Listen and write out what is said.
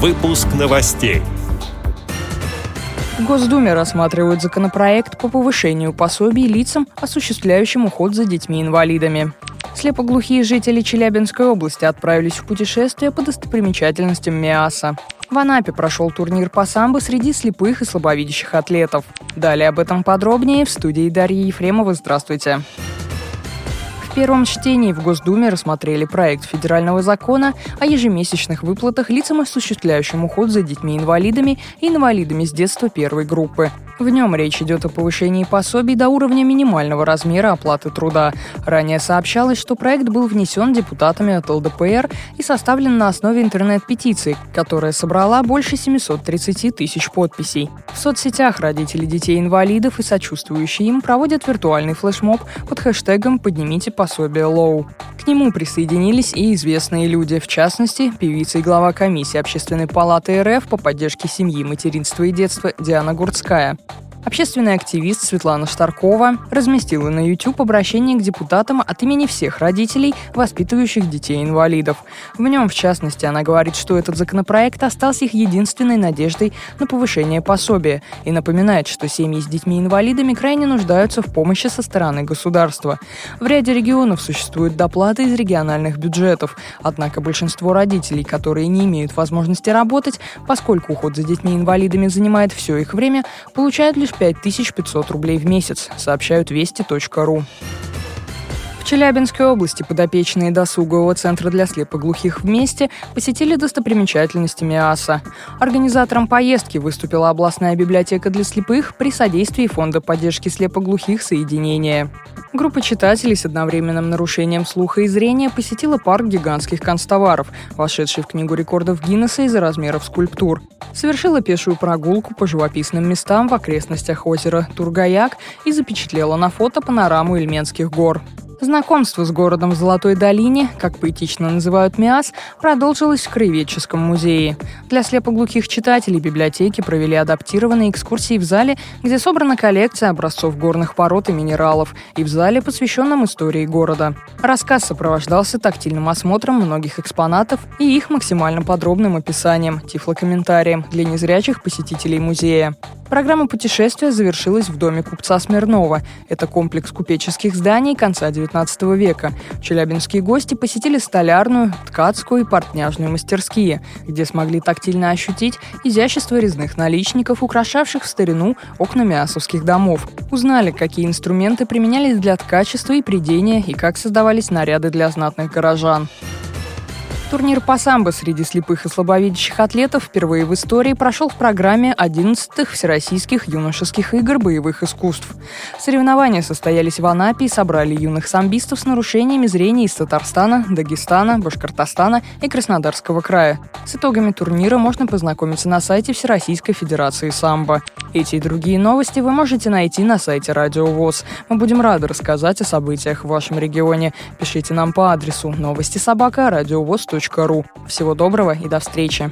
Выпуск новостей. В Госдуме рассматривают законопроект по повышению пособий лицам, осуществляющим уход за детьми-инвалидами. Слепоглухие жители Челябинской области отправились в путешествие по достопримечательностям МИАСа. В Анапе прошел турнир по самбо среди слепых и слабовидящих атлетов. Далее об этом подробнее в студии Дарьи Ефремова. Здравствуйте. Здравствуйте первом чтении в Госдуме рассмотрели проект федерального закона о ежемесячных выплатах лицам, осуществляющим уход за детьми-инвалидами и инвалидами с детства первой группы. В нем речь идет о повышении пособий до уровня минимального размера оплаты труда. Ранее сообщалось, что проект был внесен депутатами от ЛДПР и составлен на основе интернет-петиции, которая собрала больше 730 тысяч подписей. В соцсетях родители детей-инвалидов и сочувствующие им проводят виртуальный флешмоб под хэштегом «Поднимите пособие Лоу». Нему присоединились и известные люди, в частности, певица и глава комиссии Общественной палаты РФ по поддержке семьи, материнства и детства Диана Гурцкая. Общественный активист Светлана Штаркова разместила на YouTube обращение к депутатам от имени всех родителей, воспитывающих детей-инвалидов. В нем, в частности, она говорит, что этот законопроект остался их единственной надеждой на повышение пособия и напоминает, что семьи с детьми-инвалидами крайне нуждаются в помощи со стороны государства. В ряде регионов существуют доплаты из региональных бюджетов, однако большинство родителей, которые не имеют возможности работать, поскольку уход за детьми-инвалидами занимает все их время, получают лишь 5500 рублей в месяц, сообщают вести.ру. В Челябинской области подопечные досугового центра для слепоглухих вместе посетили достопримечательности МИАСа. Организатором поездки выступила областная библиотека для слепых при содействии Фонда поддержки слепоглухих «Соединение». Группа читателей с одновременным нарушением слуха и зрения посетила парк гигантских констоваров, вошедший в Книгу рекордов Гиннесса из-за размеров скульптур. Совершила пешую прогулку по живописным местам в окрестностях озера Тургаяк и запечатлела на фото панораму Ильменских гор. Знакомство с городом в Золотой долине, как поэтично называют МИАС, продолжилось в Краеведческом музее. Для слепоглухих читателей библиотеки провели адаптированные экскурсии в зале, где собрана коллекция образцов горных пород и минералов, и в зале, посвященном истории города. Рассказ сопровождался тактильным осмотром многих экспонатов и их максимально подробным описанием, тифлокомментарием для незрячих посетителей музея. Программа путешествия завершилась в доме купца Смирнова. Это комплекс купеческих зданий конца XIX века. Челябинские гости посетили столярную, ткацкую и портняжную мастерские, где смогли тактильно ощутить изящество резных наличников, украшавших в старину окна мясовских домов. Узнали, какие инструменты применялись для ткачества и придения и как создавались наряды для знатных горожан. Турнир по самбо среди слепых и слабовидящих атлетов впервые в истории прошел в программе 11-х Всероссийских юношеских игр боевых искусств. Соревнования состоялись в Анапе и собрали юных самбистов с нарушениями зрения из Татарстана, Дагестана, Башкортостана и Краснодарского края. С итогами турнира можно познакомиться на сайте Всероссийской Федерации самбо. Эти и другие новости вы можете найти на сайте Радио ВОЗ. Мы будем рады рассказать о событиях в вашем регионе. Пишите нам по адресу новости собака Всего доброго и до встречи.